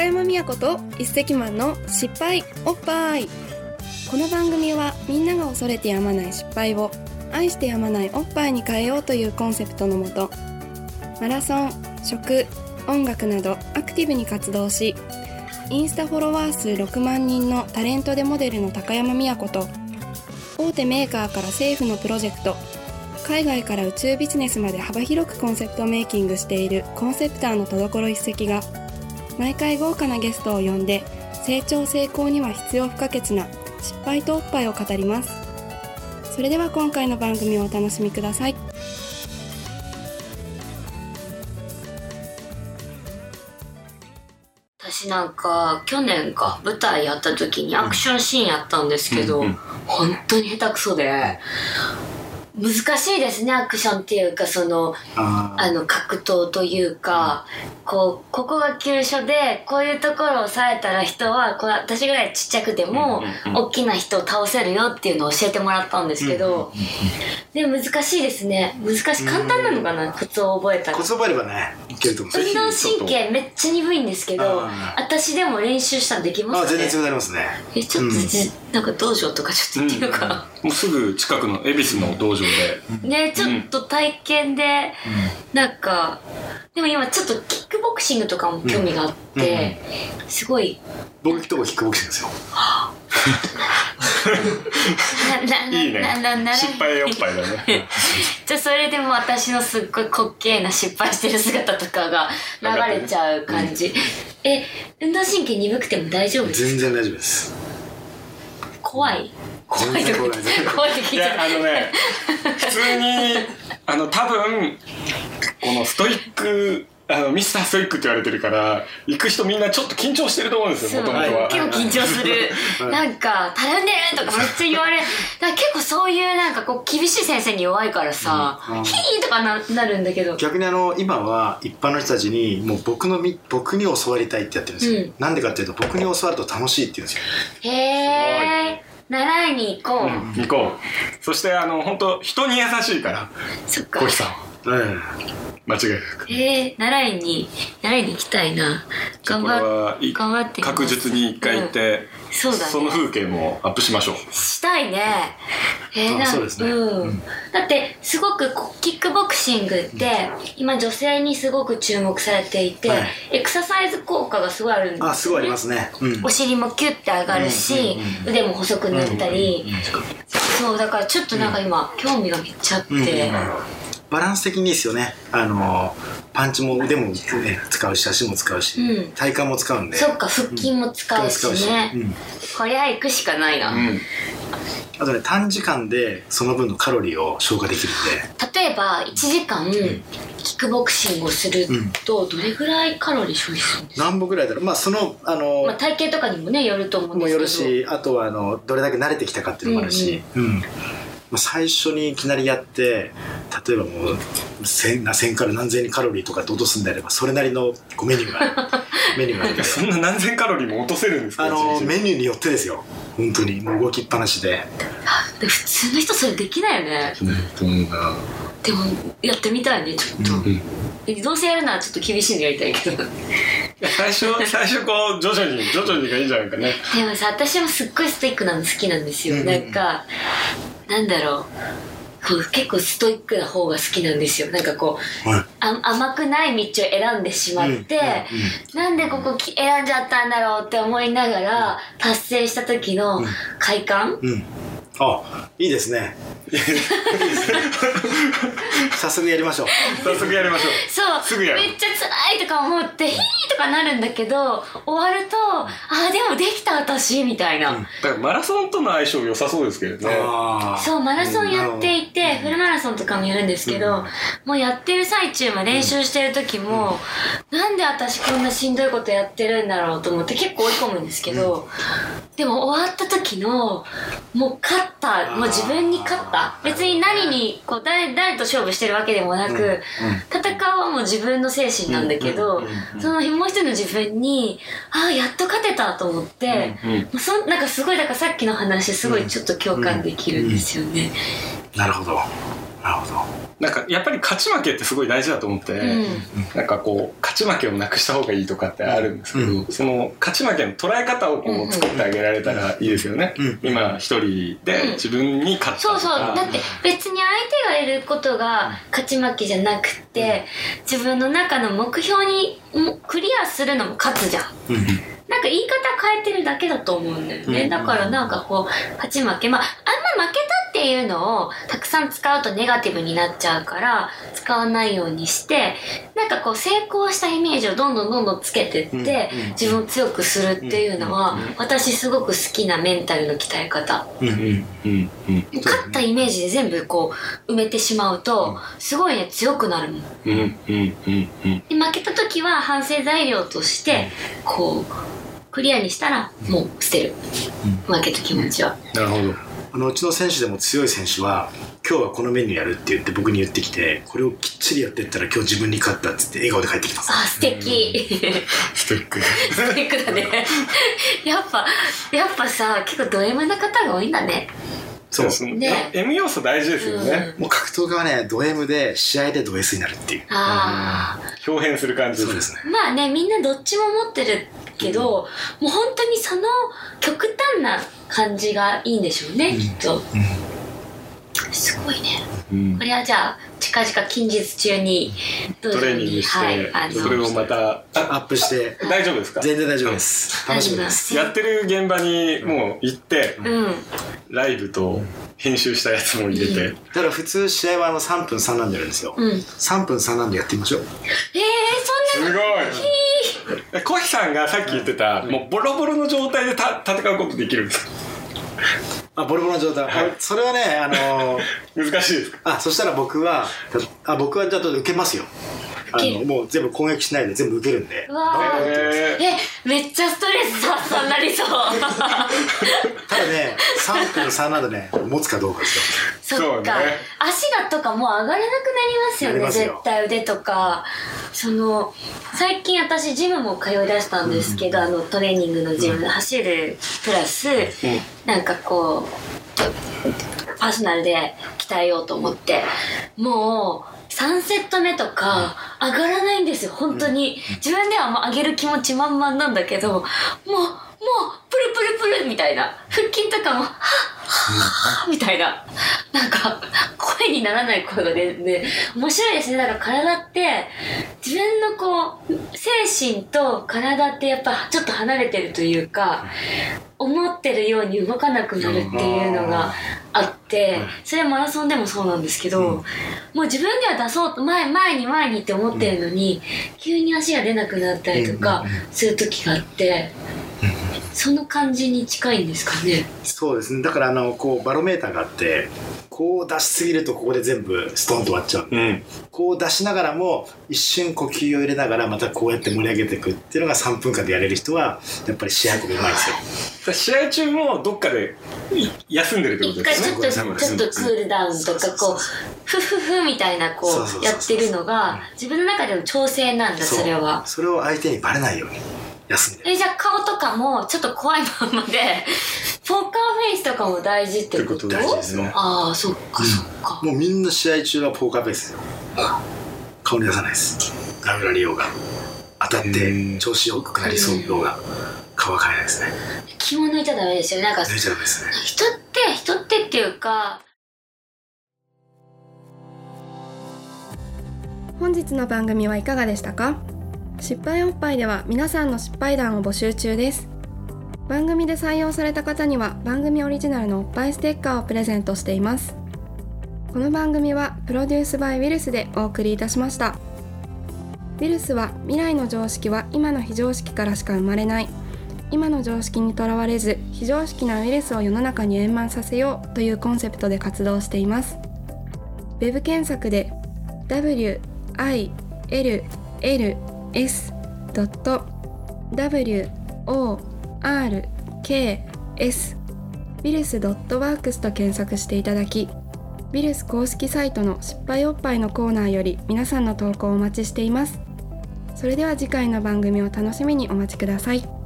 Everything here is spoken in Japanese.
高山美也と一石マンの失敗おっぱい。この番組はみんなが恐れてやまない失敗を愛してやまないおっぱいに変えようというコンセプトのもとマラソン食音楽などアクティブに活動しインスタフォロワー数6万人のタレントでモデルの高山美也子と大手メーカーから政府のプロジェクト海外から宇宙ビジネスまで幅広くコンセプトメイキングしているコンセプターの戸所一石が毎回豪華なゲストを呼んで成長成功には必要不可欠な失敗とおっぱいを語ります。それでは今回の番組をお楽しみください。私なんか去年か舞台やった時にアクションシーンやったんですけど、うんうん本当に下手くそで難しいですねアクションっていうかそのああの格闘というか、こうここが急所でこういうところを押さえたら人はこう私ぐらいちっちゃくても、うんうん大きな人を倒せるよっていうのを教えてもらったんですけど、で難しいですね。難しい簡単なのかな、コツを覚えたら。コ。ツ覚えればねいけると思う。運動神経めっちゃ鈍いんですけど私でも練習したらできまあ全然すかね強くなりますね。えちょっとじ、なんか道場とかちょっと行ってみようか。な、もうすぐ近くの恵比寿の道場で。ねちょっと体験で、なんかでも今ちょっとキックボクシングとかも興味があって、すごい。僕とこキックボクシングですよ。なないいなななね失敗おっぱいだねじゃあそれでも私のすっごい滑稽な失敗してる姿とかが流れちゃう感じ、え運動神経鈍くても大丈夫です全然大丈夫です怖い。怖いとか。怖い。って聞いいちゃやあのね普通にあの多分このストイックあのミスターストイックって言われてるから行く人みんなちょっと緊張してると思うんですよもともとは。結構緊張する。はい。なんか「たるんでる!」とかめっちゃ言われだから結構そういうなんかこう厳しい先生に弱いからさうん「ヒー!」とかななるんだけど。逆にあの今は一般の人たちにもう僕のみ僕に教わりたいってやってるんですよ、うん。なんでかっていうと僕に教わると楽しいって言うんですよ。へえ習いに行こう、行こう。そしてあの本当人に優しいからそっか。コヒさんは。うん間違いなく。へえ習いに習いに行きたいな。頑張はい頑張って確実に一回行って、そうだね。の風景もアップしましょう。したいね。えー、あなんそうですね。うん。うん。だってすごくキックボクシングって今女性にすごく注目されていて、はい。エクササイズ効果がすごいあるんですよ、ね、あすごいありますね。うん。お尻もキュッて上がるし、うんうんうん。腕も細くなったり、そうだからちょっとなんか今、興味がめっちゃあって、うんバランス的にいいですよね。あのパンチも腕も、ね、使うし足も使うし、うん。体幹も使うんで。そっか腹筋も使うしね、うん。こりゃ行くしかないな、うん。あとね短時間でその分のカロリーを消化できるんで。例えば1時間キックボクシングをするとどれぐらいカロリー消費するんですか、何本ぐらいだろう？まあそのあの、まあ、体型とかにもねよると思うんもですけど。よるしあとはあのどれだけ慣れてきたかっていうのもあるし、うん。まあ、最初にいきなりやって例えばもう1000な1000から何千にカロリーとかって落とすんであればそれなりのこうメニューが メニューがあるんでそんな何千カロリーも落とせるんですか？あのメニューによってですよ。本当にもう動きっぱなしで。で普通の人それできないよね。でもやってみたいねちょっと、んどうせやるならちょっと厳しいのやりたいけど。最初 最初こう徐々に徐々にがいいんじゃないかね。でもさ私もすっごいストイックなの好きなんですよ、うん。なんかなんだろうこう結構ストイックな方が好きなんですよ。なんかこうはい。あ甘くない道を選んでしまって、なんでここき選んじゃったんだろうって思いながら達成した時の快感、うんあいいですね。早速やりましょう。早速やりましょう。そう。すぐやるめっちゃ辛いとか思ってヒーとかなるんだけど終わるとあーでもできた私みたいな、だからマラソンとの相性良さそうですけどね。そうマラソンやっていて、フルマラソンとかもやるんですけど、もうやってる最中も練習してる時も、なんで私こんなしんどいことやってるんだろうと思って結構追い込むんですけど、でも終わった時のもう勝ったもう自分に勝った。別に何にこう誰誰と勝負してるわけでもなく、戦うはもう自分の精神なんだけど、そのもう一人の自分にああやっと勝てたと思って、うん。もうそんなんかすごいだからさっきの話すごいちょっと共感できるんですよね。なるほど。なるほどやっぱり勝ち負けってすごい大事だと思って、うん。なんかこう勝ち負けをなくした方がいいとかってあるんですけど、うん。その勝ち負けの捉え方をこう作ってあげられたらいいですよね、うん。今一人で自分に勝ったとか、そうそう。だって別に相手がいることが勝ち負けじゃなくて自分の中の目標にもクリアするのも勝つじゃん。うんなんか言い方変えてるだけだと思うんだよね。うん。だからなんかこう、勝ち負け。まあ、あんま負けたっていうのをたくさん使うとネガティブになっちゃうから、使わないようにして、なんかこう成功したイメージをどんどんどんどんつけてって、自分を強くするっていうのは、私すごく好きなメンタルの鍛え方。勝ったイメージで全部こう埋めてしまうと、すごいね、強くなるもん。で負けた時は反省材料としてこうクリアにしたらもう捨てる、負けた気持ちは、なるほど。あのうちの選手でも強い選手は今日はこのメニューやるって言って僕に言ってきてこれをきっちりやってったら今日自分に勝ったっつって笑顔で帰ってきますあ素敵。ストイック素敵だね。やっぱやっぱさ結構ド M な方が多いんだね。そうですね。ね。M 要素大事ですよね、もう格闘家はねド M で試合でド S になるっていう。あ表現する感じそうですね。あまあねみんなどっちも持ってるけど、もう本当にその極端な感じがいいんでしょうね、きっと、すごいねうん。これはじゃあ近々近日中にトトレーニングして、はい、それをまたあアップして。大丈夫ですか？全然大丈夫です。楽しみです。やってる現場にもう行って、うん。ライブと編集したやつも入れて、だから普通試合はあの3分3なんでやるんですよ、うん。3分3なんでやってみましょう。えー、そんなすごい。えコヒさんがさっき言ってた、もうボロボロの状態でた戦うことできるんですか？あボロボロの状態、はい。それはねあのー 難しいですか？あそしたら僕はあ僕はちゃんと受けますよ。あのもう全部攻撃しないで全部受けるんで。うわええめっちゃストレス発散になりそう。ただね3分3なんでね持つかどうかですよ。そうか、ね足がとかもう上がらなくなりますよね絶対腕とか。その最近私ジムも通い出したんですけど、あのトレーニングのジムで走るプラス、なんかこうとパーソナルで鍛えようと思ってもう3セット目とか上がらないんですよ本当に、自分ではもう上げる気持ち満々なんだけどもうもうプルプルプルみたいな。腹筋とかもはっはっみたいな。なんか声にならない声が出て面白いですね。だから体って自分のこう精神と体ってやっぱちょっと離れてるというか思ってるように動かなくなるっていうのがあってそれはマラソンでもそうなんですけど、もう自分では出そうと前前に前にって思ってるのに、急に足が出なくなったりとかする時があって、その感じに近いんですかね。そうですね。だからあのこうバロメーターがあってこう出しすぎるとここで全部ストンと終わっちゃううん。こう出しながらも一瞬呼吸を入れながらまたこうやって盛り上げていくっていうのが3分間でやれる人はやっぱり試合運びうまいですよ。試合中もどっかでい休んでるってこと一ですね。回ちょっと、ちょっとクールダウンとか、こう、ふふふみたいな、こう、やってるのが、自分の中での調整なんだ、それは。それを相手にバレないように休んでえ、じゃあ顔とかも、ちょっと怖いままで、ポーカーフェイスとかも大事ってこと？ってこと大事ですよああ、そっか、そっか。もうみんな試合中はポーカーベースですよ。顔に出さないです。殴られようが当たって調子良くなりそうようが顔は変えないですね。気も抜いちゃダメですよ。なんか、抜いちゃダメですね。人って、人ってっていうか、本日の番組はいかがでしたか？失敗おっぱいでは皆さんの失敗談を募集中です。番組で採用された方には番組オリジナルのおっぱいステッカーをプレゼントしています。この番組はプロデュースバイウィルスでお送りいたしました。ウィルスは未来の常識は今の非常識からしか生まれない。今の常識にとらわれず非常識なウイルスを世の中に円満させようというコンセプトで活動しています。ウェブ検索で WILL I L L S ドット W O R K S ウィルスドットワークスと検索していただきウィルス公式サイトの失敗おっぱいのコーナーより皆さんの投稿をお待ちしています。それでは次回の番組を楽しみにお待ちください。